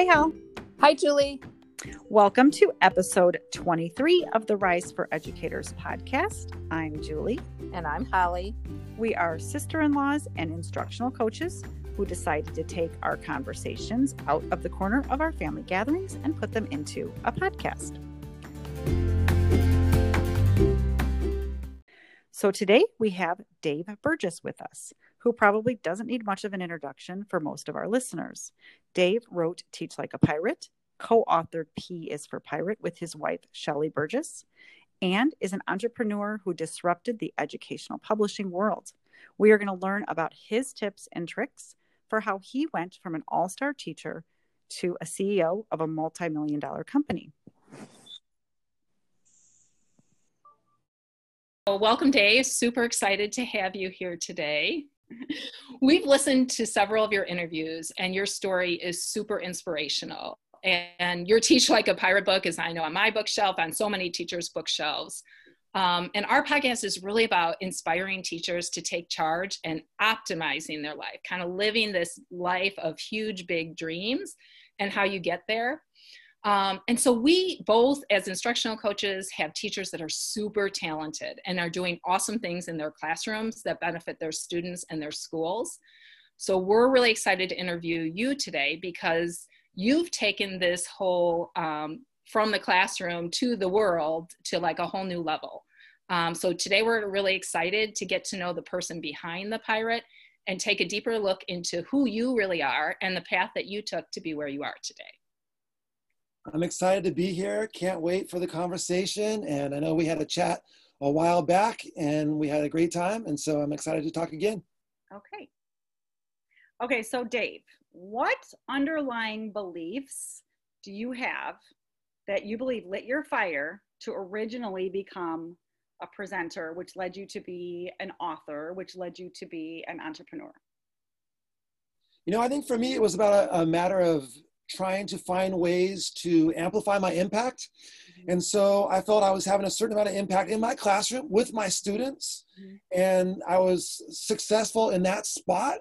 Hi, Hal. Hi, Julie. Welcome to episode 23 of the Rise for Educators podcast. I'm Julie. And I'm Holly. We are sister in laws and instructional coaches who decided to take our conversations out of the corner of our family gatherings and put them into a podcast. So today we have Dave Burgess with us, who probably doesn't need much of an introduction for most of our listeners. Dave wrote Teach Like a Pirate, co authored P is for Pirate with his wife, Shelley Burgess, and is an entrepreneur who disrupted the educational publishing world. We are going to learn about his tips and tricks for how he went from an all star teacher to a CEO of a multi million dollar company. Well, welcome, Dave. Super excited to have you here today. We've listened to several of your interviews, and your story is super inspirational. And your Teach Like a Pirate book is, I know, on my bookshelf, on so many teachers' bookshelves. Um, and our podcast is really about inspiring teachers to take charge and optimizing their life, kind of living this life of huge, big dreams and how you get there. Um, and so we both, as instructional coaches, have teachers that are super talented and are doing awesome things in their classrooms that benefit their students and their schools. So we're really excited to interview you today because you've taken this whole um, from the classroom to the world to like a whole new level. Um, so today we're really excited to get to know the person behind the pirate and take a deeper look into who you really are and the path that you took to be where you are today. I'm excited to be here. Can't wait for the conversation. And I know we had a chat a while back and we had a great time. And so I'm excited to talk again. Okay. Okay, so Dave, what underlying beliefs do you have that you believe lit your fire to originally become a presenter, which led you to be an author, which led you to be an entrepreneur? You know, I think for me, it was about a, a matter of trying to find ways to amplify my impact. Mm-hmm. And so I felt I was having a certain amount of impact in my classroom with my students, mm-hmm. and I was successful in that spot.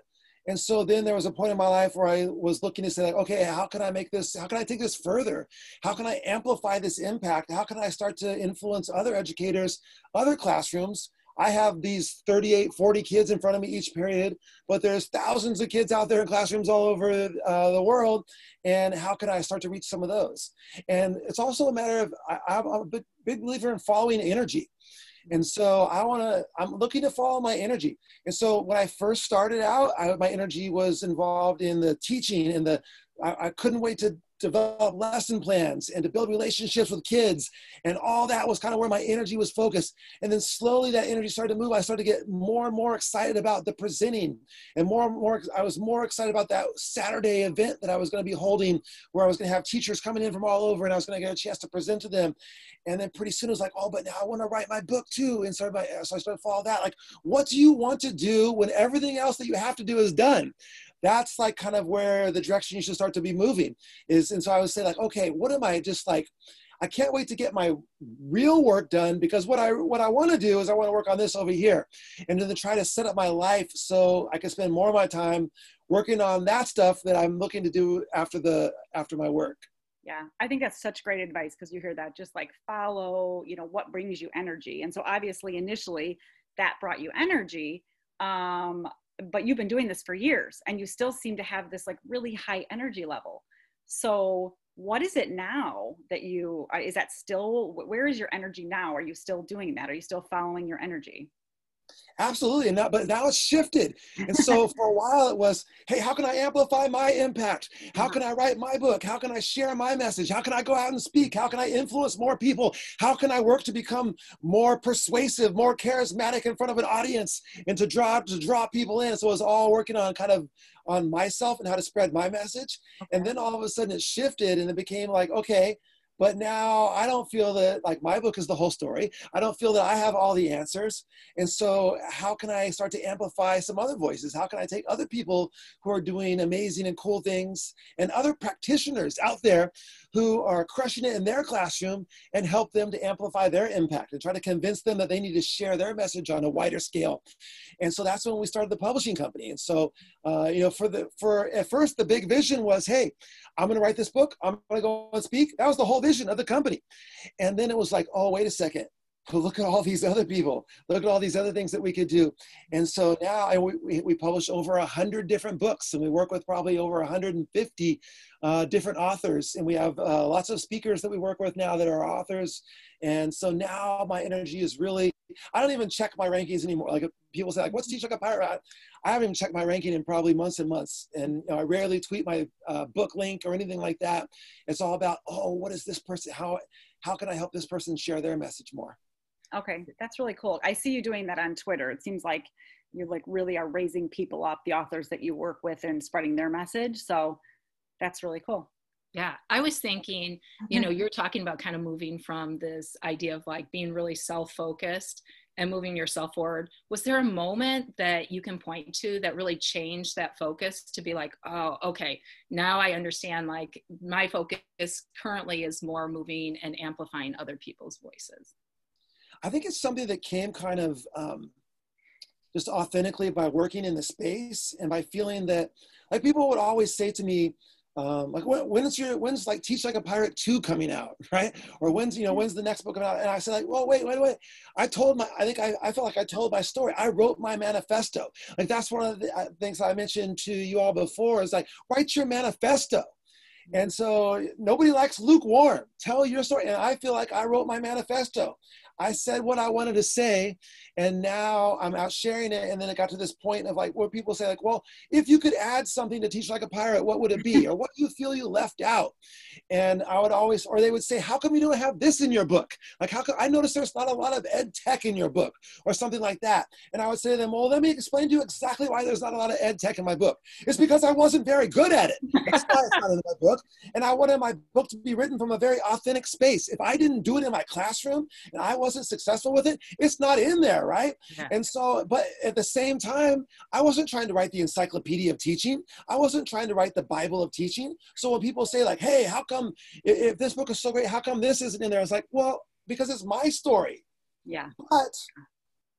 And so then there was a point in my life where I was looking to say, like, okay, how can I make this, how can I take this further? How can I amplify this impact? How can I start to influence other educators, other classrooms I have these 38, 40 kids in front of me each period, but there's thousands of kids out there in classrooms all over uh, the world. And how can I start to reach some of those? And it's also a matter of, I, am a big, big believer in following energy. And so I want to, I'm looking to follow my energy. And so when I first started out, I, my energy was involved in the teaching and the, I, I couldn't wait to develop lesson plans and to build relationships with kids. And all that was kind of where my energy was focused. And then slowly that energy started to move. I started to get more and more excited about the presenting and more and more, I was more excited about that Saturday event that I was going to be holding where I was going to have teachers coming in from all over and I was going to get a chance to present to them. And then pretty soon it was like, oh, but now I want to write my book too. And so, so I started to follow that. Like, what do you want to do when everything else that you have to do is done? That's like kind of where the direction you should start to be moving is and so i would say like okay what am i just like i can't wait to get my real work done because what i what i want to do is i want to work on this over here and then try to set up my life so i can spend more of my time working on that stuff that i'm looking to do after the after my work. Yeah i think that's such great advice because you hear that just like follow you know what brings you energy. And so obviously initially that brought you energy um, but you've been doing this for years and you still seem to have this like really high energy level. So what is it now that you uh, is that still where is your energy now? Are you still doing that? Are you still following your energy Absolutely. And now, but now it's shifted. And so for a while it was, hey, how can I amplify my impact? How can I write my book? How can I share my message? How can I go out and speak? How can I influence more people? How can I work to become more persuasive, more charismatic in front of an audience and to draw to draw people in? So it was all working on kind of on myself and how to spread my message. And then all of a sudden it shifted and it became like, okay, But now I don't feel that like my book is the whole story. I don't feel that I have all the answers. And so, how can I start to amplify some other voices? How can I take other people who are doing amazing and cool things and other practitioners out there who are crushing it in their classroom and help them to amplify their impact and try to convince them that they need to share their message on a wider scale? And so, that's when we started the publishing company. And so, uh, you know, for the for at first the big vision was, hey, I'm going to write this book. I'm going to go and speak. That was the whole vision of the company. And then it was like, oh, wait a second. Look at all these other people. Look at all these other things that we could do. And so now I, we, we publish over 100 different books and we work with probably over 150 uh, different authors. And we have uh, lots of speakers that we work with now that are authors. And so now my energy is really, I don't even check my rankings anymore. Like people say, like, what's Teach Like a Pirate? I haven't even checked my ranking in probably months and months. And you know, I rarely tweet my uh, book link or anything like that. It's all about, oh, what is this person? How, how can I help this person share their message more? Okay, that's really cool. I see you doing that on Twitter. It seems like you like really are raising people up, the authors that you work with and spreading their message. So that's really cool. Yeah, I was thinking, you know, mm-hmm. you're talking about kind of moving from this idea of like being really self focused and moving yourself forward. Was there a moment that you can point to that really changed that focus to be like, oh, okay, now I understand like my focus currently is more moving and amplifying other people's voices? I think it's something that came kind of um, just authentically by working in the space and by feeling that, like, people would always say to me, um, like when, when's your when's like teach like a pirate 2 coming out? Right? Or when's you know when's the next book coming out? And i said like well wait wait wait. I told my i think i, I felt like i told my story. I wrote my manifesto. Like that's one of the uh, things i mentioned to you all before is like write your manifesto. And so nobody likes lukewarm. Tell your story. And i feel like i wrote my manifesto I said what I wanted to say, and now I'm out sharing it. And then it got to this point of like where people say, like, well, if you could add something to teach like a pirate, what would it be? or what do you feel you left out? And I would always, or they would say, how come you don't have this in your book? Like, how come I noticed there's not a lot of ed tech in your book, or something like that. And I would say to them, well, let me explain to you exactly why there's not a lot of ed tech in my book. It's because I wasn't very good at it. That's why it's not in my book. And I wanted my book to be written from a very authentic space. If I didn't do it in my classroom and I was wasn't successful with it, it's not in there, right? Yeah. And so, but at the same time, I wasn't trying to write the encyclopedia of teaching. I wasn't trying to write the Bible of teaching. So when people say like, "Hey, how come if this book is so great, how come this isn't in there?" It's like, well, because it's my story. Yeah. But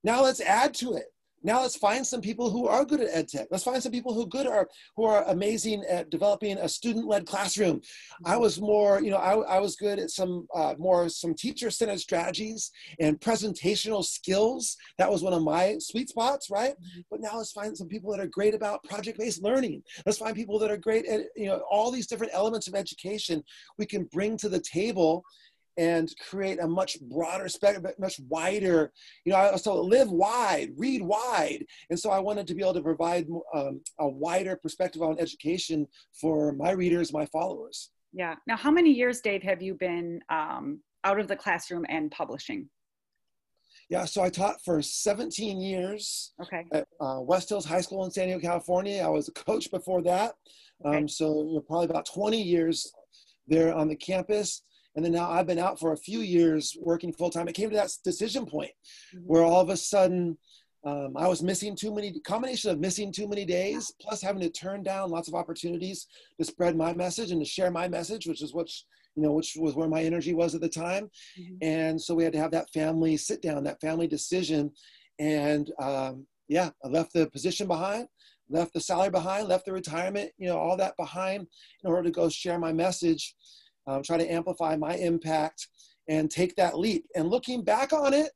now let's add to it now let's find some people who are good at ed tech. Let's find some people who good are who are amazing at developing a student-led classroom. I was more, you know, I, I was good at some uh, more some teacher-centered strategies and presentational skills. That was one of my sweet spots, right? Mm-hmm. But now let's find some people that are great about project-based learning. Let's find people that are great at, you know, all these different elements of education we can bring to the table and create a much broader spectrum, much wider, you know, so live wide, read wide. And so I wanted to be able to provide um, a wider perspective on education for my readers, my followers. Yeah. Now, how many years, Dave, have you been um, out of the classroom and publishing? Yeah, so I taught for 17 years okay. at uh, West Hills High School in San Diego, California. I was a coach before that. Okay. Um, so you know, probably about 20 years there on the campus. And then now I've been out for a few years working full time. It came to that decision point mm-hmm. where all of a sudden um, I was missing too many, combination of missing too many days, plus having to turn down lots of opportunities to spread my message and to share my message, which is what, you know, which was where my energy was at the time. Mm-hmm. And so we had to have that family sit down, that family decision. And um, yeah, I left the position behind, left the salary behind, left the retirement, you know, all that behind in order to go share my message um, try to amplify my impact and take that leap. And looking back on it,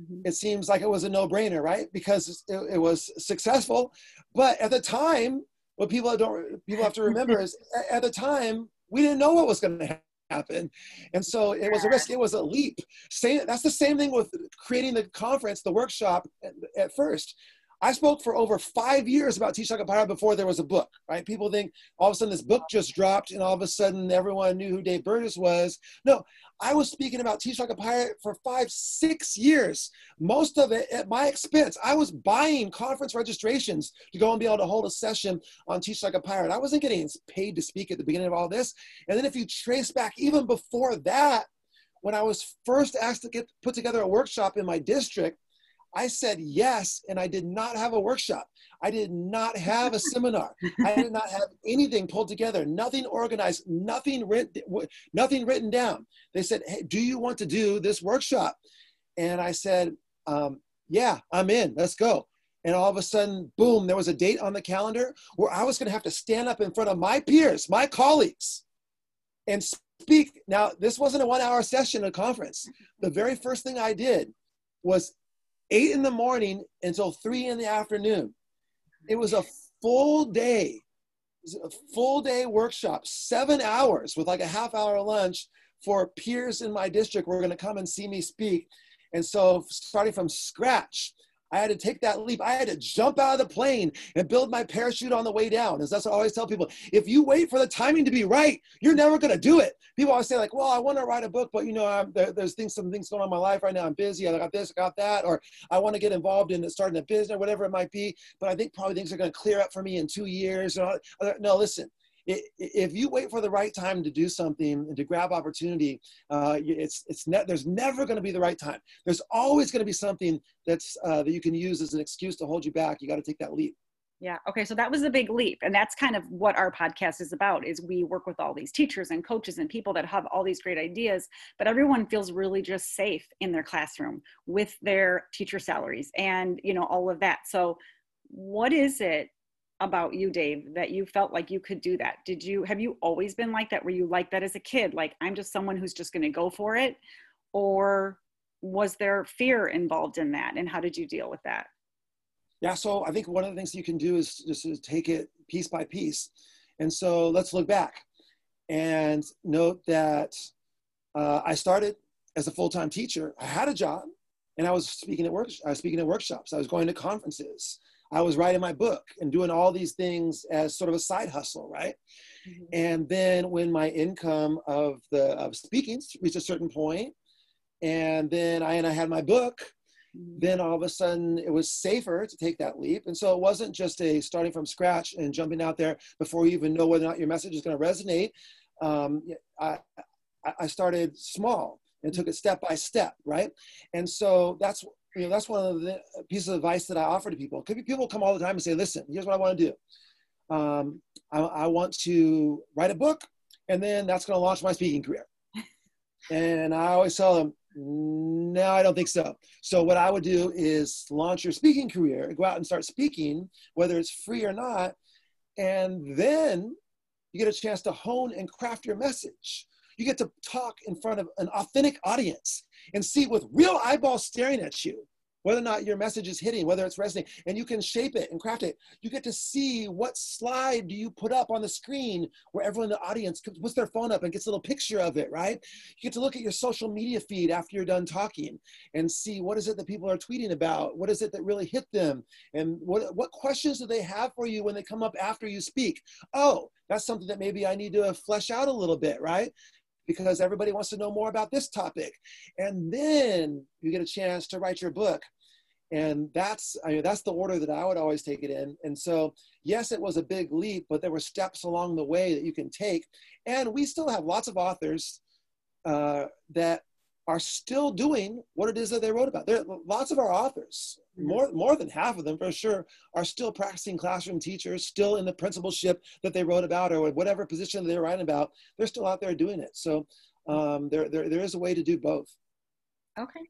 mm-hmm. it seems like it was a no-brainer, right? Because it, it, was successful. But at the time, what people don't people have to remember is at the time we didn't know what was going to happen, and so it was a risk. It was a leap. Same, that's the same thing with creating the conference, the workshop. At, at first, I spoke for over five years about Teach Like a Pirate before there was a book, right? People think all of a sudden this book just dropped and all of a sudden everyone knew who Dave Burgess was. No, I was speaking about Teach Like a Pirate for five, six years. Most of it at my expense. I was buying conference registrations to go and be able to hold a session on Teach Like a Pirate. I wasn't getting paid to speak at the beginning of all this. And then if you trace back even before that, when I was first asked to get put together a workshop in my district, I said yes, and I did not have a workshop. I did not have a seminar. I did not have anything pulled together, nothing organized, nothing written, nothing written down. They said, "Hey, do you want to do this workshop?" And I said, um, "Yeah, I'm in. Let's go." And all of a sudden, boom! There was a date on the calendar where I was going to have to stand up in front of my peers, my colleagues, and speak. Now, this wasn't a one-hour session, a conference. The very first thing I did was eight in the morning until three in the afternoon. It was a full day, a full day workshop, seven hours with like a half hour lunch for peers in my district were going to come and see me speak. And so, starting from scratch, I had to take that leap. I had to jump out of the plane and build my parachute on the way down. As that's what I always tell people. If you wait for the timing to be right, you're never going to do it. People always say like, well, I want to write a book, but you know, there, there's things, some things going on in my life right now. I'm busy. I got this, I got that, or I want to get involved in starting a business, or whatever it might be. But I think probably things are going to clear up for me in two years. No, listen, if you wait for the right time to do something and to grab opportunity, uh, it's it's ne- there's never going to be the right time. There's always going to be something that's uh, that you can use as an excuse to hold you back. You got to take that leap. Yeah. Okay. So that was a big leap. And that's kind of what our podcast is about is we work with all these teachers and coaches and people that have all these great ideas, but everyone feels really just safe in their classroom with their teacher salaries and, you know, all of that. So what is it about you dave that you felt like you could do that? Did you have you always been like that? Were you like that as a kid? Like i'm just someone who's just going to go for it? Or was there fear involved in that? And how did you deal with that? Yeah so i think one of the things you can do is just take it piece by piece. And so let's look back and note that uh, i started as a full-time teacher. I had a job and i was speaking at work i was speaking at workshops. I was going to conferences I was writing my book and doing all these things as sort of a side hustle, right? Mm-hmm. And then when my income of the of speaking reached a certain point, and then I and I had my book, mm-hmm. then all of a sudden it was safer to take that leap. And so it wasn't just a starting from scratch and jumping out there before you even know whether or not your message is going to resonate. Um, I, I started small and took it step by step, right? And so that's you know, that's one of the pieces of advice that I offer to people. People come all the time and say, listen, here's what I want to do. Um, I, I want to write a book, and then that's going to launch my speaking career. and I always tell them, no, I don't think so. So what I would do is launch your speaking career, go out and start speaking, whether it's free or not, and then you get a chance to hone and craft your message. You get to talk in front of an authentic audience and see with real eyeballs staring at you whether or not your message is hitting, whether it's resonating, and you can shape it and craft it. You get to see what slide do you put up on the screen where everyone in the audience puts their phone up and gets a little picture of it, right? You get to look at your social media feed after you're done talking and see what is it that people are tweeting about, what is it that really hit them, and what, what questions do they have for you when they come up after you speak? Oh, that's something that maybe I need to flesh out a little bit, right? Because everybody wants to know more about this topic. And then you get a chance to write your book. And that's I mean, that's the order that I would always take it in. And so, yes, it was a big leap, but there were steps along the way that you can take. And we still have lots of authors uh, that are still doing what it is that they wrote about. There, lots of our authors, mm-hmm. more more than half of them for sure, are still practicing classroom teachers, still in the principalship that they wrote about, or whatever position they're writing about. They're still out there doing it. So um, there, there there is a way to do both. Okay.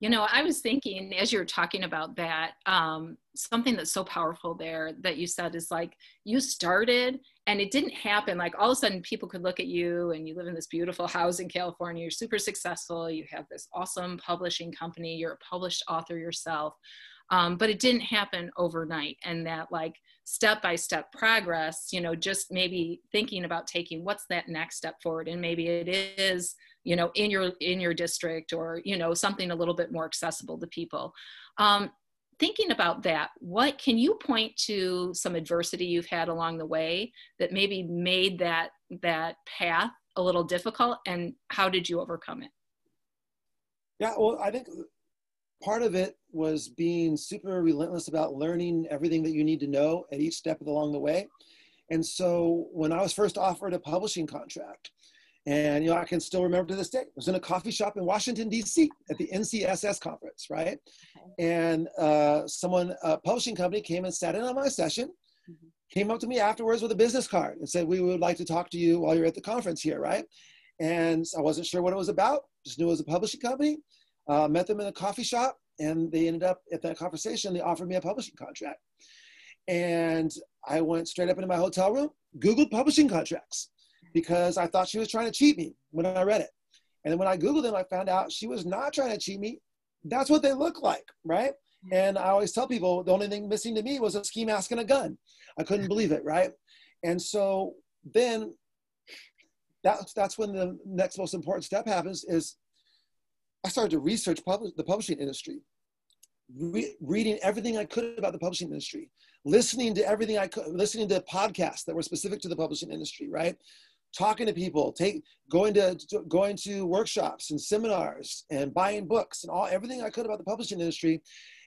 You know, I was thinking as you're talking about that, um, something that's so powerful there that you said is like you started and it didn't happen. Like all of a sudden people could look at you and you live in this beautiful house in California, you're super successful, you have this awesome publishing company, you're a published author yourself. Um, but it didn't happen overnight. And that like step by step progress you know just maybe thinking about taking what's that next step forward? And maybe it is you know in your in your district or you know something a little bit more accessible to people. Um, thinking about that, what can you point to some adversity you've had along the way that maybe made that that path a little difficult and how did you overcome it? Yeah, well, I think part of it was being super relentless about learning everything that you need to know at each step along the way. And so when I was first offered a publishing contract, and you know, I can still remember to this day. I was in a coffee shop in Washington D.C. at the NCSS conference, right? Okay. And uh, someone, a publishing company, came and sat in on my session. Mm-hmm. Came up to me afterwards with a business card and said, "We would like to talk to you while you're at the conference here, right?" And I wasn't sure what it was about. Just knew it was a publishing company. Uh, met them in a coffee shop, and they ended up at that conversation. They offered me a publishing contract, and I went straight up into my hotel room, Googled publishing contracts because I thought she was trying to cheat me when I read it. And then when I Googled them, I found out she was not trying to cheat me. That's what they look like, right? And I always tell people the only thing missing to me was a ski mask and a gun. I couldn't mm-hmm. believe it, right? And so then that's that's when the next most important step happens is I started to research publish, the publishing industry, Re- reading everything I could about the publishing industry, listening to everything I could, listening to podcasts that were specific to the publishing industry, right? Talking to people, take going to, to, going to workshops and seminars and buying books and all everything I could about the publishing industry.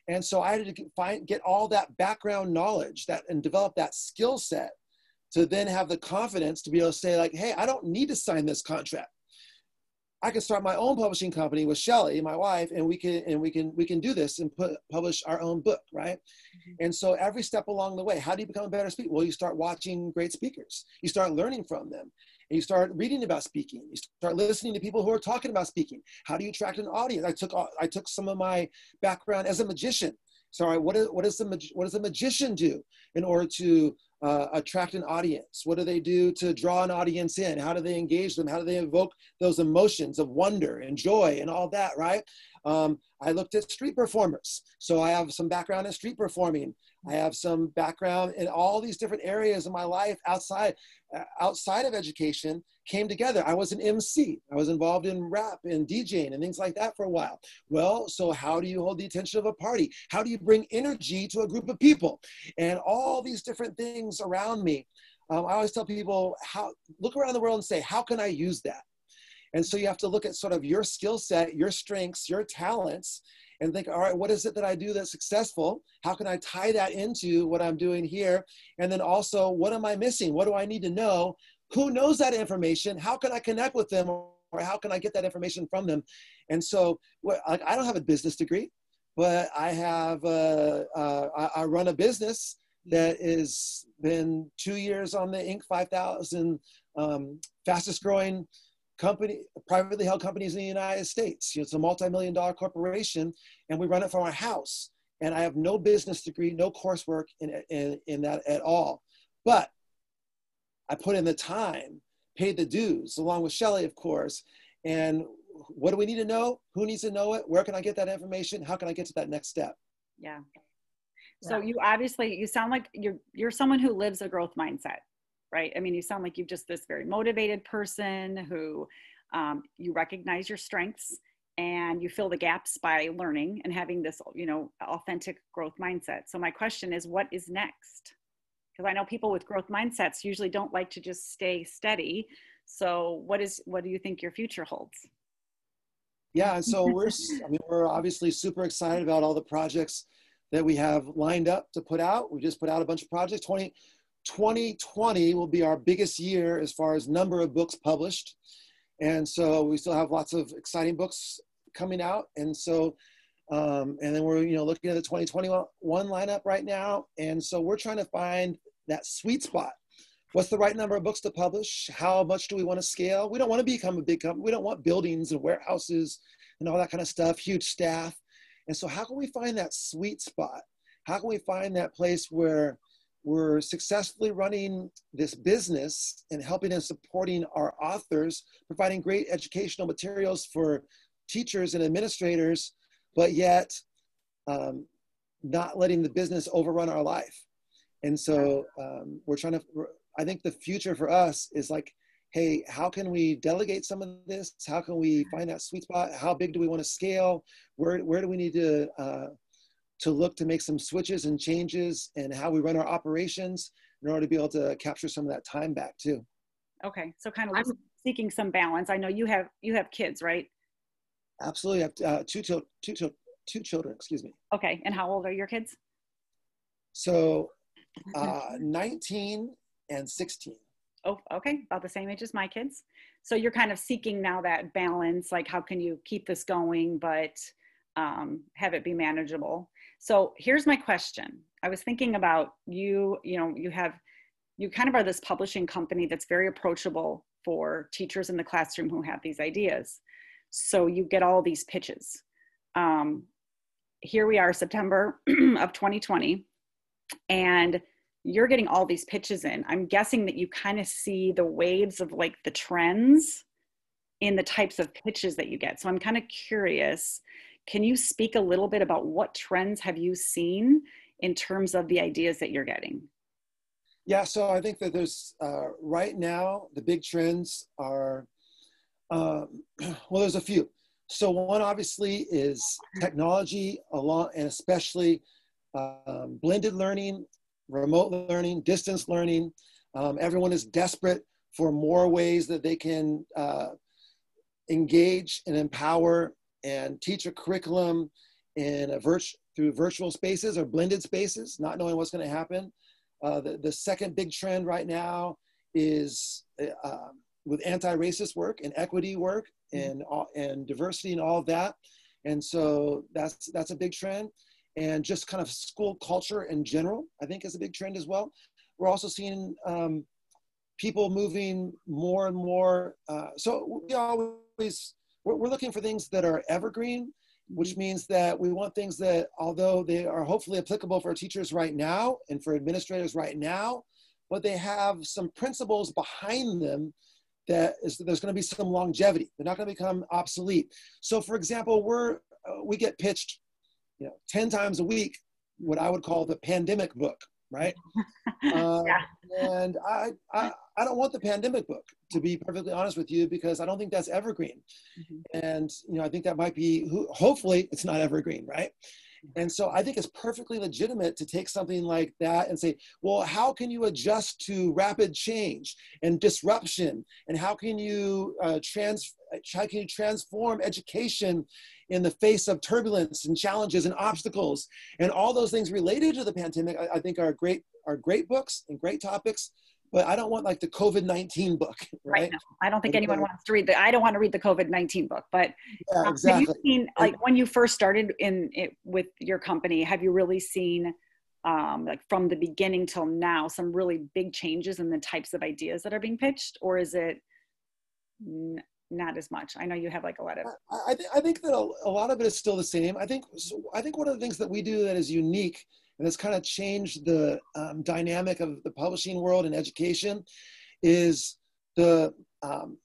And so I had to find get all that background knowledge that and develop that skill set to then have the confidence to be able to say like, hey, I don't need to sign this contract. I can start my own publishing company with Shelley, my wife, and we can and we can we can do this and put publish our own book, right? Mm-hmm. And so every step along the way, how do you become a better speaker? Well, you start watching great speakers. You start learning from them. And you start reading about speaking. You start listening to people who are talking about speaking. How do you attract an audience? I took I took some of my background as a magician. Sorry, what, is, what, is the, what does a magician do in order to uh, attract an audience? What do they do to draw an audience in? How do they engage them? How do they evoke those emotions of wonder and joy and all that, right? Um, I looked at street performers. So I have some background in street performing. I have some background in all these different areas of my life outside, uh, outside of education came together. I was an MC. I was involved in rap and DJing and things like that for a while. Well, so how do you hold the attention of a party? How do you bring energy to a group of people? And all these different things around me. Um, I always tell people how look around the world and say, how can I use that? And so you have to look at sort of your skill set, your strengths, your talents, and think, all right, what is it that I do that's successful? How can I tie that into what I'm doing here? And then also, what am I missing? What do I need to know? Who knows that information? How can I connect with them? Or how can I get that information from them? And so, like, I don't have a business degree, but I have, uh, uh, I run a business that has been two years on the Inc. 5000 um, fastest growing company, privately held companies in the United States. It's a multi-million dollar corporation, and we run it from our house. And I have no business degree, no coursework in, in, in that at all. But I put in the time, paid the dues, along with Shelley, of course. And what do we need to know? Who needs to know it? Where can I get that information? How can I get to that next step? Yeah. So you obviously you sound like you're you're someone who lives a growth mindset right? I mean, you sound like you've just this very motivated person who um, you recognize your strengths and you fill the gaps by learning and having this, you know, authentic growth mindset. So my question is, what is next? Because I know people with growth mindsets usually don't like to just stay steady. So what is what do you think your future holds? Yeah, so we're I mean we're obviously super excited about all the projects that we have lined up to put out. We just put out a bunch of projects. 20 2020 will be our biggest year as far as number of books published. And so we still have lots of exciting books coming out. And so, um, and then we're, you know, looking at the 2021 lineup right now. And so we're trying to find that sweet spot. What's the right number of books to publish? How much do we want to scale? We don't want to become a big company. We don't want buildings and warehouses and all that kind of stuff, huge staff. And so how can we find that sweet spot? How can we find that place where we're successfully running this business and helping and supporting our authors, providing great educational materials for teachers and administrators, but yet um, not letting the business overrun our life. And so um, we're trying to, I think the future for us is like, hey, how can we delegate some of this? How can we find that sweet spot? How big do we want to scale? Where, where do we need to uh, to look to make some switches and changes in how we run our operations in order to be able to capture some of that time back too. Okay, so kind of I'm seeking some balance. I know you have you have kids, right? Absolutely, I have uh, two, two, two, two children. Excuse me. Okay, and how old are your kids? So, uh, 19 and 16. Oh, okay, about the same age as my kids. So you're kind of seeking now that balance, like how can you keep this going, but um, have it be manageable. So here's my question. I was thinking about you, you know, you have, you kind of are this publishing company that's very approachable for teachers in the classroom who have these ideas. So you get all these pitches. Um, here we are, September of 2020, and you're getting all these pitches in. I'm guessing that you kind of see the waves of like the trends in the types of pitches that you get. So I'm kind of curious can you speak a little bit about what trends have you seen in terms of the ideas that you're getting? Yeah, so I think that there's uh, right now the big trends are um, well, there's a few. So one obviously is technology, along and especially um, blended learning, remote learning, distance learning. Um, everyone is desperate for more ways that they can uh, engage and empower and teach a curriculum in a virt- through virtual spaces or blended spaces, not knowing what's going to happen. Uh, the, the second big trend right now is uh, um, with anti-racist work and equity work mm-hmm. and all, and diversity and all of that. And so that's that's a big trend. And just kind of school culture in general, I think is a big trend as well. We're also seeing um, people moving more and more. Uh, so we always we're, we're looking for things that are evergreen, which means that we want things that, although they are hopefully applicable for teachers right now and for administrators right now, but they have some principles behind them that is there's going to be some longevity. They're not going to become obsolete. So, for example, we're uh, we get pitched, you know, ten times a week what I would call the pandemic book, right? uh, yeah. And I, I I don't want the pandemic book to be perfectly honest with you because I don't think that's evergreen. Mm-hmm. And you know, I think that might be hopefully it's not evergreen, right? And so I think it's perfectly legitimate to take something like that and say, well, how can you adjust to rapid change and disruption? And how can you uh, trans how can you transform education in the face of turbulence and challenges and obstacles? And all those things related to the pandemic, I, I think are great are great books and great topics but I don't want like the COVID 19 book, right? right no, I don't think anyone wants to read the, I don't want to read the COVID 19 book, but yeah, exactly. have you seen, like when you first started in it with your company, have you really seen um, like from the beginning till now, some really big changes in the types of ideas that are being pitched, or is it n- not as much? I know you have like a lot of. I, I, th- I think that a, a, lot of it is still the same. I think so I think one of the things that we do that is unique and it's kind of changed the um, dynamic of the publishing world and education is the um,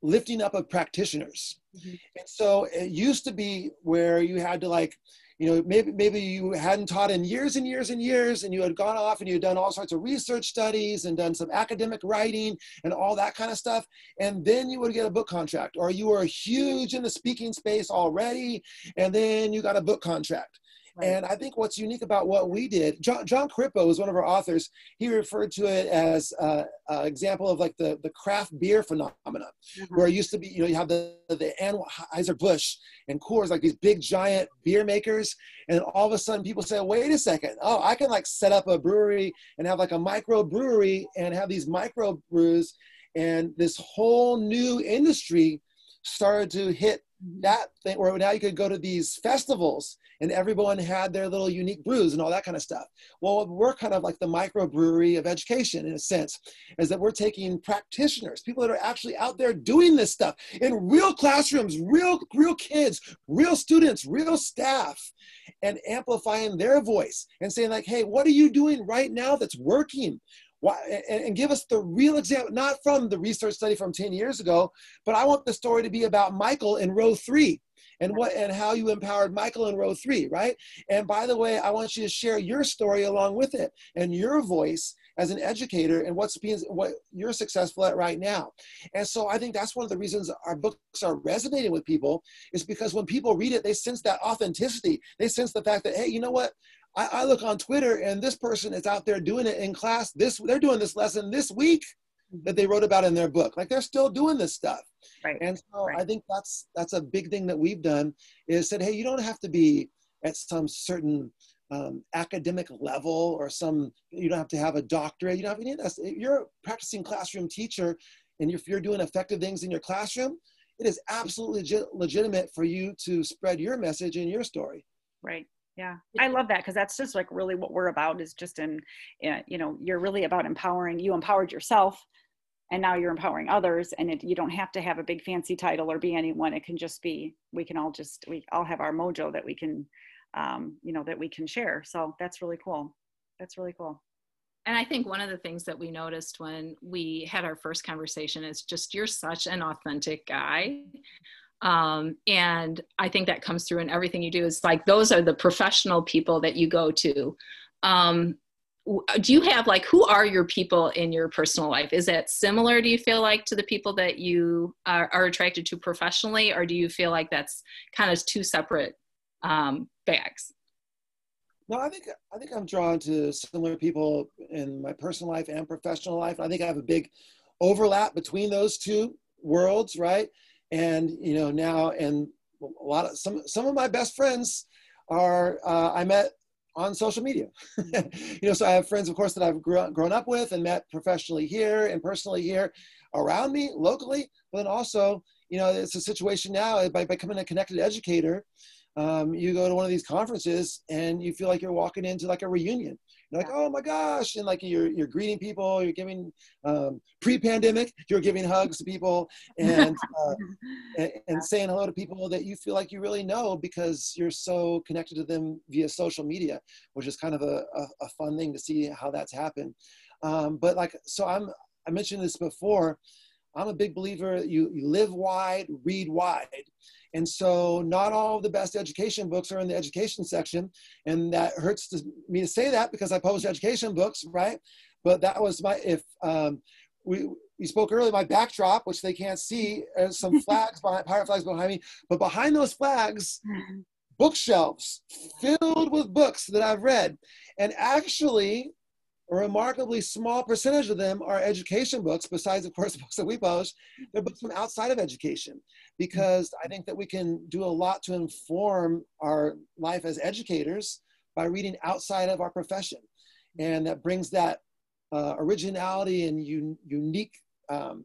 lifting up of practitioners. Mm-hmm. And so it used to be where you had to like, you know, maybe maybe you hadn't taught in years and years and years, and you had gone off and you had done all sorts of research studies and done some academic writing and all that kind of stuff, and then you would get a book contract, or you were huge in the speaking space already, and then you got a book contract. Right. And I think what's unique about what we did, John, John Corippo was one of our authors. He referred to it as an example of like the, the craft beer phenomenon, mm-hmm. where it used to be, you know, you have the, the Anheuser-Busch and Coors, like these big giant beer makers. And all of a sudden people say, wait a second, oh, I can like set up a brewery and have like a micro brewery and have these micro brews. And this whole new industry started to hit mm-hmm. that thing where now you could go to these festivals and everyone had their little unique brews and all that kind of stuff. Well, we're kind of like the microbrewery of education in a sense, is that we're taking practitioners, people that are actually out there doing this stuff in real classrooms, real, real kids, real students, real staff, and amplifying their voice and saying like, hey, what are you doing right now that's working? Why, and, and, give us the real example, not from the research study from 10 years ago, but I want the story to be about Michael in row three and what and how you empowered Michael in row three, right? And by the way, I want you to share your story along with it and your voice as an educator and what's being what you're successful at right now. And so I think that's one of the reasons our books are resonating with people is because when people read it, they sense that authenticity. They sense the fact that, hey, you know what? I, I look on Twitter and this person is out there doing it in class. This they're doing this lesson this week that they wrote about in their book. Like they're still doing this stuff. Right. And so Right. I think that's that's a big thing that we've done is said, hey, you don't have to be at some certain um, academic level or some you don't have to have a doctorate. You don't have to need that. You're a practicing classroom teacher and if you're doing effective things in your classroom, it is absolutely legit, legitimate for you to spread your message and your story. Right. Yeah. I love that because that's just like really what we're about is just in, uh, you know, you're really about empowering. You empowered yourself and now you're empowering others. And it, you don't have to have a big fancy title or be anyone. It can just be, we can all just, we all have our mojo that we can, um, you know, that we can share. So that's really cool. That's really cool. And I think one of the things that we noticed when we had our first conversation is just you're such an authentic guy. Um, and I think that comes through in everything you do. It's like those are the professional people that you go to. Um, do you have like who are your people in your personal life? Is that similar? Do you feel like to the people that you are, are attracted to professionally, or do you feel like that's kind of two separate um, bags? No, I think I think I'm drawn to similar people in my personal life and professional life. I think I have a big overlap between those two worlds, right? And you know now, and a lot of some some of my best friends are uh, I met on social media. you know, so I have friends, of course, that I've grown up with and met professionally here and personally here around me locally. But then also, you know, it's a situation now by becoming a connected educator um, you go to one of these conferences and you feel like you're walking into like a reunion. You're like, oh my gosh, and like you're you're greeting people, you're giving um, pre-pandemic, you're giving hugs to people and, uh, and and saying hello to people that you feel like you really know because you're so connected to them via social media, which is kind of a, a, a fun thing to see how that's happened. Um, but like, so I'm I mentioned this before. I'm a big believer. You, you live wide, read wide. And so not all the best education books are in the education section. And that hurts to, me to say that because I publish education books, right? But that was my, if um, we, we spoke earlier, my backdrop, which they can't see, are some flags behind, pirate flags behind me. But behind those flags, bookshelves filled with books that I've read. And actually, a remarkably small percentage of them are education books, besides, of course, the books that we publish. They're books from outside of education because I think that we can do a lot to inform our life as educators by reading outside of our profession. And that brings that uh, originality and un- unique, um,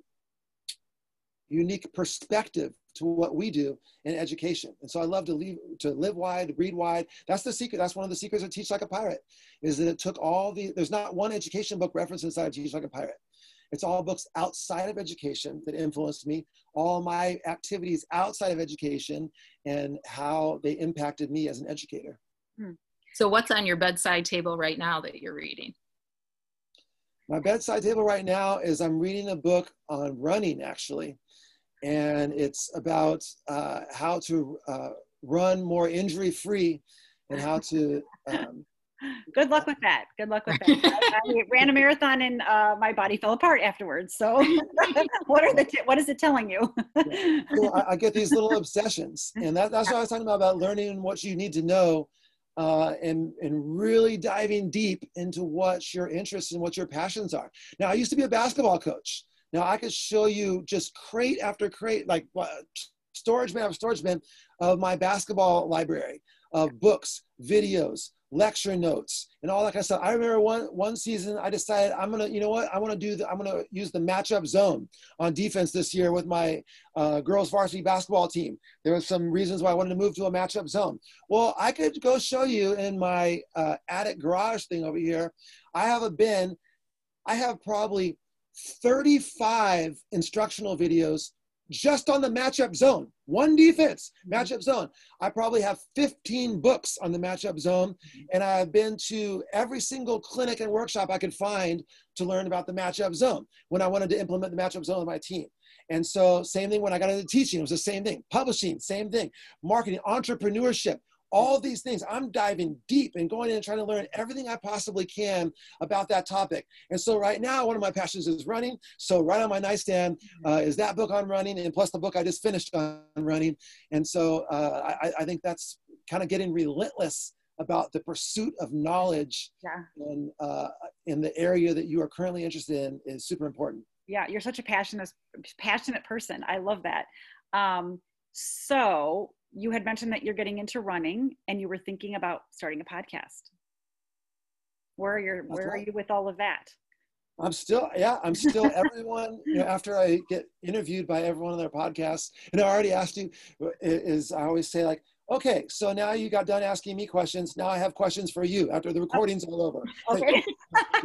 unique perspective to what we do in education. And so I love to leave to live wide, read wide. That's the secret. That's one of the secrets of Teach Like a Pirate, is that it took all the there's not one education book reference inside of Teach Like a Pirate. It's all books outside of education that influenced me, all my activities outside of education and how they impacted me as an educator. Hmm. So, what's on your bedside table right now that you're reading? My bedside table right now is I'm reading a book on running actually. And it's about uh, how to uh, run more injury free and how to um, Good luck with that. Good luck with that. I, I ran a marathon and uh, my body fell apart afterwards. So, what are the t- what is it telling you? so I, I get these little obsessions, and that, that's what I was talking about about learning what you need to know, uh, and and really diving deep into what your interests and what your passions are. Now, I used to be a basketball coach. Now I could show you just crate after crate, like storage bin after storage bin of my basketball library of books, videos, lecture notes, and all that kind of stuff. I remember one one season I decided I'm gonna, you know what, I want to do the, I'm gonna use the matchup zone on defense this year with my uh, girls varsity basketball team. There were some reasons why I wanted to move to a matchup zone. Well, I could go show you in my uh, attic garage thing over here. I have a bin. I have probably 35 instructional videos just on the matchup zone. One defense, mm-hmm. matchup zone. I probably have 15 books on the matchup zone, mm-hmm. and I've been to every single clinic and workshop I could find to learn about the matchup zone when I wanted to implement the matchup zone with my team. And so, same thing when I got into teaching, it was the same thing. Publishing, same thing. Marketing, entrepreneurship, all these things. I'm diving deep and going in and trying to learn everything I possibly can about that topic. And so right now, one of my passions is running. So right on my nightstand uh, is that book on running, and plus the book I just finished on running. And so uh, I, I think that's kind of getting relentless about the pursuit of knowledge Yeah. and uh, in the area that you are currently interested in is super important. yeah you're such a passionate passionate person i love that um, so you had mentioned that you're getting into running and you were thinking about starting a podcast. Where are you where are you with all of that? I'm still, yeah, I'm still everyone, you know, after I get interviewed by everyone on their podcast, and I already asked you, is I always say like, okay, so now you got done asking me questions. Now I have questions for you after the recording's all over. okay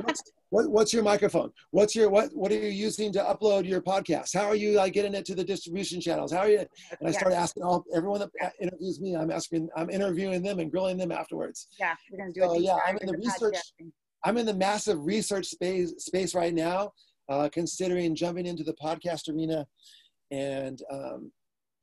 what's, what, what's your microphone? What's your what? What are you using to upload your podcast? How are you like getting it to the distribution channels? How are you? And I Yeah. start asking all everyone that interviews me. I'm asking, I'm interviewing them and grilling them afterwards. yeah we're gonna do So, yeah, I'm in the into research- podcasting. I'm in the massive research space space right now, uh, considering jumping into the podcast arena, and um,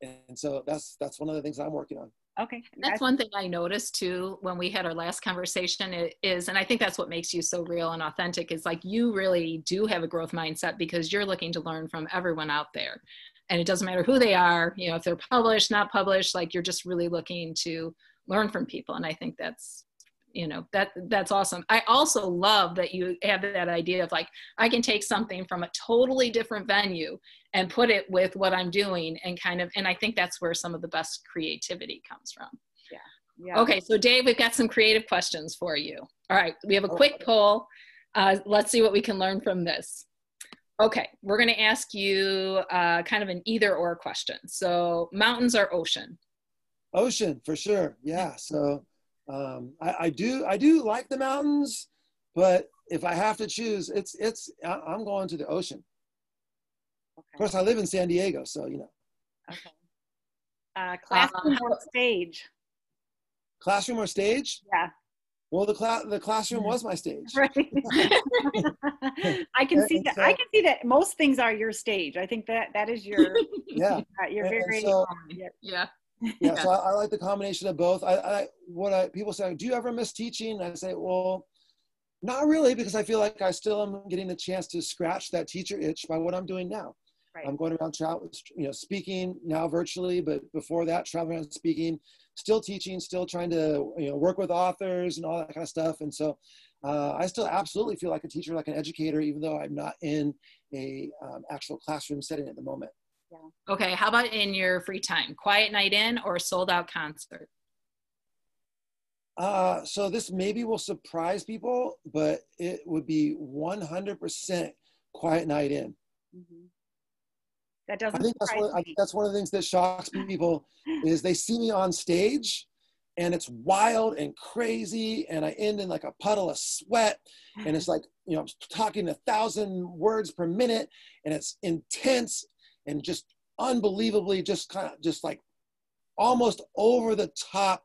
and so that's that's one of the things I'm working on. Okay That's one thing I noticed too when we had our last conversation is, and I think that's what makes you so real and authentic is like you really do have a growth mindset because you're looking to learn from everyone out there. And it doesn't matter who they are, you know, if they're published, not published, like you're just really looking to learn from people. And I think that's, you know, that that's awesome. I also love that you have that idea of like, I can take something from a totally different venue and put it with what I'm doing and kind of, and I think that's where some of the best creativity comes from. yeah Okay, so Dave, we've got some creative questions for you. All right, we have a All quick poll. Uh, let's see what we can learn from this. Okay, we're going to ask you uh, kind of an either or question. So, mountains or ocean? Ocean for sure, yeah. So um, I, I do I do like the mountains, but if I have to choose, it's it's I- I'm going to the ocean. Of course, I live in San Diego, so you know, okay. Uh classroom Uh, or stage? Classroom or stage. yeah. Well, the class the classroom was my stage. right. I can see that so- i can see that most things are your stage. I think that that is your Yeah. uh, you're And- and very so- um, yeah, Yeah. so I, I like the combination of both. I, I what i people say do you ever miss teaching? I say well not really because i feel like i still am getting the chance to scratch that teacher itch by what i'm doing now. Right. i'm going around travel you know speaking now virtually but before that traveling around speaking still teaching still trying to you know work with authors and all that kind of stuff. And so uh, i still absolutely feel like a teacher like an educator even though i'm not in a um, actual classroom setting at the moment Okay, how about in your free time? Quiet night in or sold out concert? Uh, so this maybe will surprise people, but it would be 100% quiet night in. Mhm. that doesn't think that's one, I think that's one of the things that shocks people is they see me on stage and it's wild and crazy and I end in like a puddle of sweat and it's like, you know, I'm talking a thousand words per minute and it's intense and just unbelievably just kind of just like almost over the top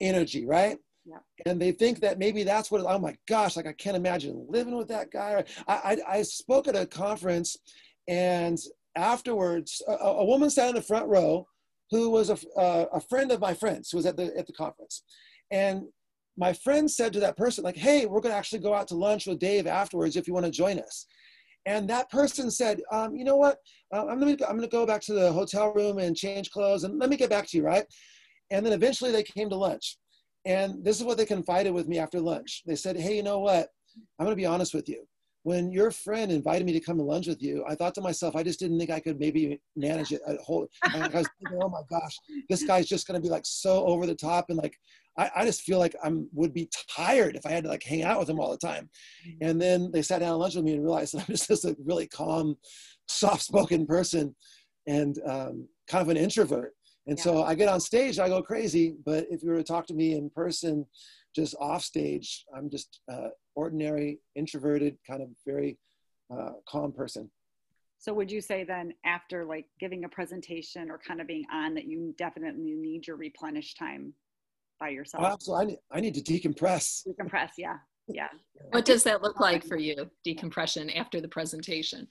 energy, right? Yeah. And they think that maybe that's what, oh my gosh, like I can't imagine living with that guy. I, I, I spoke at a conference and afterwards, a, a woman sat in the front row who was a, a, uh, a friend of my friend's who was at the, at the conference. And my friend said to that person, like, hey, we're going to actually go out to lunch with Dave afterwards if you want to join us. And that person said, um, you know what? Uh, I'm going to I'm to go back to the hotel room and change clothes and let me get back to you, right? And then eventually they came to lunch. And this is what they confided with me after lunch. They said, hey, you know what? I'm going to be honest with you. When your friend invited me to come to lunch with you, I thought to myself, I just didn't think I could maybe manage it. Whole, I was thinking, oh my gosh, this guy's just going to be like so over the top and like I, I just feel like I'm would be tired if I had to like hang out with him all the time. And then they sat down at lunch with me and realized that I'm just, just a really calm, soft-spoken person and um, kind of an introvert. And so I get on stage, I go crazy. But if you were to talk to me in person, just off stage, I'm just uh, ordinary, introverted, kind of very uh, calm person. So would you say then after like giving a presentation or kind of being on that you definitely need your replenish time by oh, yourself? Oh, absolutely. I need, I need to decompress. Decompress, yeah. Yeah. What does that look like for you, decompression after the presentation?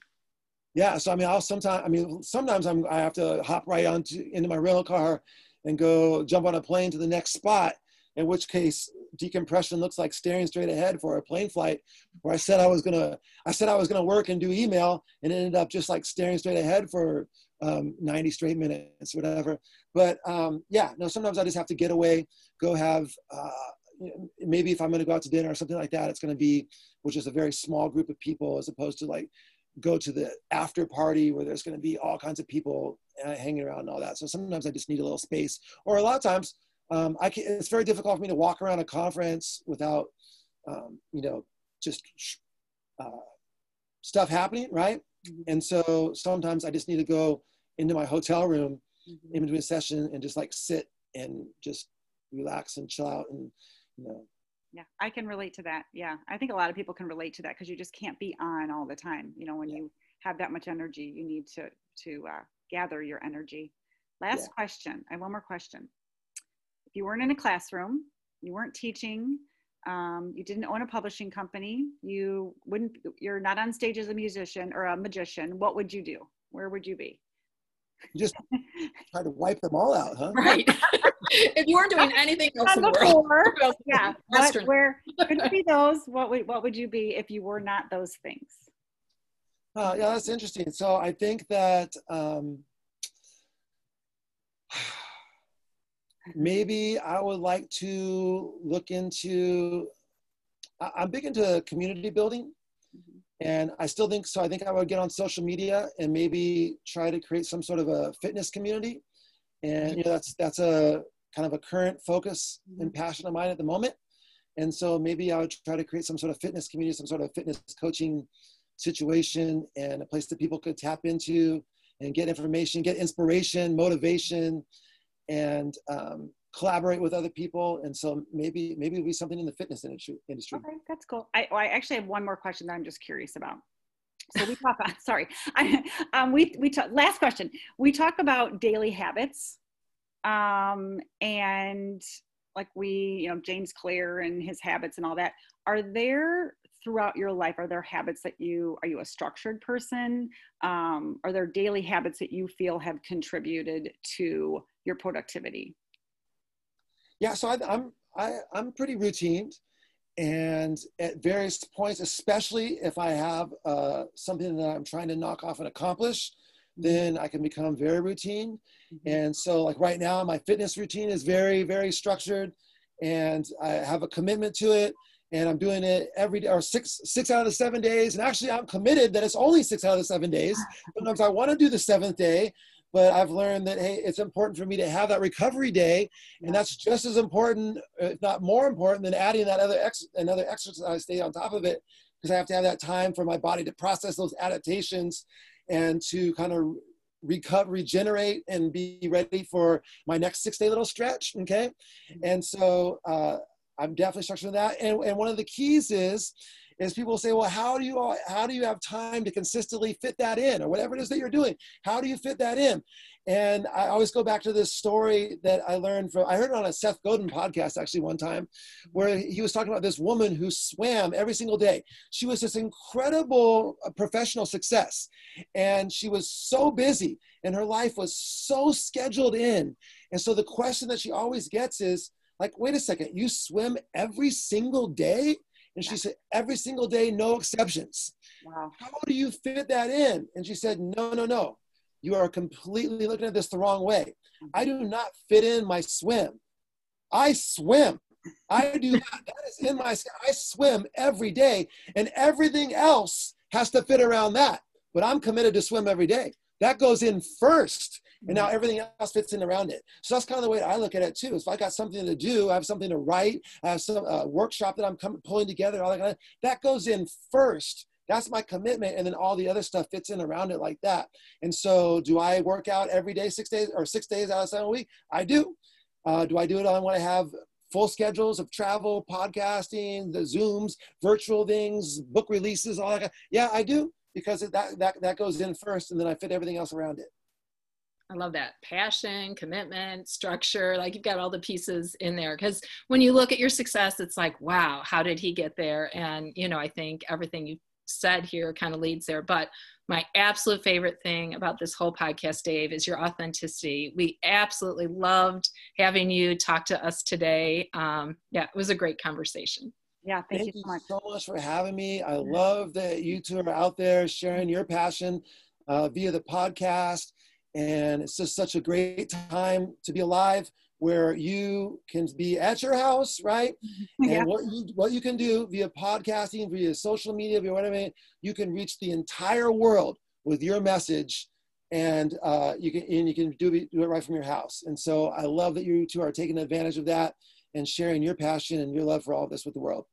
Yeah. So I mean, I'll sometimes I mean sometimes I'm I have to hop right onto into my rental car and go jump on a plane to the next spot. In which case, decompression looks like staring straight ahead for a plane flight. Where I said I was gonna, I said I was gonna work and do email, and ended up just like staring straight ahead for um, 90 straight minutes, whatever. But um, yeah, no, sometimes I just have to get away, go have, uh, maybe if I'm going to go out to dinner or something like that, it's going to be, which is a very small group of people as opposed to like go to the after party where there's going to be all kinds of people uh, hanging around and all that. So sometimes I just need a little space or a lot of times um, I can, it's very difficult for me to walk around a conference without, um, you know, just uh, stuff happening, right? Mm-hmm. And so sometimes I just need to go into my hotel room mm-hmm. in between session and just like sit and just relax and chill out and you know yeah i can relate to that yeah i think a lot of people can relate to that because you just can't be on all the time you know when yeah. you have that much energy you need to to uh, gather your energy last yeah. question i have one more question if you weren't in a classroom you weren't teaching um, you didn't own a publishing company you wouldn't you're not on stage as a musician or a magician what would you do where would you be you just try to wipe them all out, huh? Right. if you weren't doing anything else in the world, yeah. What, where could be those? What would what would you be if you were not those things? Uh, yeah, that's interesting. So I think that um, maybe I would like to look into. I'm big into community building. And I still think so. I think I would get on social media and maybe try to create some sort of a fitness community. And you know, that's that's a kind of a current focus and mm-hmm. passion of mine at the moment. And so maybe I would try to create some sort of fitness community, some sort of fitness coaching situation, and a place that people could tap into and get information, get inspiration, motivation, and um, collaborate with other people and so maybe maybe it'll be something in the fitness industry industry. Okay that's cool. I, well, I actually have one more question that i'm just curious about. So we talk about sorry. I, um, we we talk last question. We talk about daily habits um, and like we you know james clear and his habits and all that. Are there throughout your life are there habits that you are you a structured person um, are there daily habits that you feel have contributed to your productivity yeah, so I, I'm I, I'm pretty routine, and at various points, especially if I have uh, something that I'm trying to knock off and accomplish, then I can become very routine. Mm-hmm. And so, like right now, my fitness routine is very very structured, and I have a commitment to it. And I'm doing it every day, or six six out of the seven days. And actually, I'm committed that it's only six out of the seven days. Sometimes I want to do the seventh day, but I've learned that hey, it's important for me to have that recovery day, and that's just as important, if not more important, than adding that other ex- another exercise day on top of it, because I have to have that time for my body to process those adaptations and to kind of recover, regenerate, and be ready for my next six day little stretch. Okay, and so uh, I'm definitely structuring that, and and one of the keys is is people say, well, how do you how do you have time to consistently fit that in, or whatever it is that you're doing? How do you fit that in? And I always go back to this story that I learned from, I heard it on a Seth Godin podcast actually one time, where he was talking about this woman who swam every single day. She was this incredible uh, professional success. And she was so busy and her life was so scheduled in. And so the question that she always gets is, like, wait a second, you swim every single day? And she said, every single day, no exceptions. Wow. How do you fit that in? And she said, no, no, no. You are completely looking at this the wrong way. I do mm-hmm. not fit in my swim. I swim. I do that. That is in my, I swim every day and everything else has to fit around that. But I'm committed to swim every day. That goes in first and now everything else fits in around it. So that's kind of the way I look at it too. If I got something to do, I have something to write, I have some uh, workshop that I'm coming, pulling together, all that kind of, that goes in first. That's my commitment, and then all the other stuff fits in around it like that. And so, do I work out every day, six days or six days out of seven a week? I do. Uh, do I do it on when I have full schedules of travel, podcasting, the Zooms, virtual things, book releases, all that? Yeah, I do because that that that goes in first, and then I fit everything else around it. I love that passion, commitment, structure. Like you've got all the pieces in there. Because when you look at your success, it's like, wow, how did he get there? And, you know, I think everything you said here kind of leads there. But my absolute favorite thing about this whole podcast, Dave, is your authenticity. We absolutely loved having you talk to us today. Um, yeah, it was a great conversation. Yeah, thank, Thank you so much. so much for having me. I love that you two are out there sharing your passion uh, via the podcast. And it's just such a great time to be alive where you can be at your house, right? yeah. And what you what you can do via podcasting, via social media, via whatever, you can reach the entire world with your message, and uh, you can and you can do it, do it right from your house. And so I love that you two are taking advantage of that and sharing your passion and your love for all this with the world.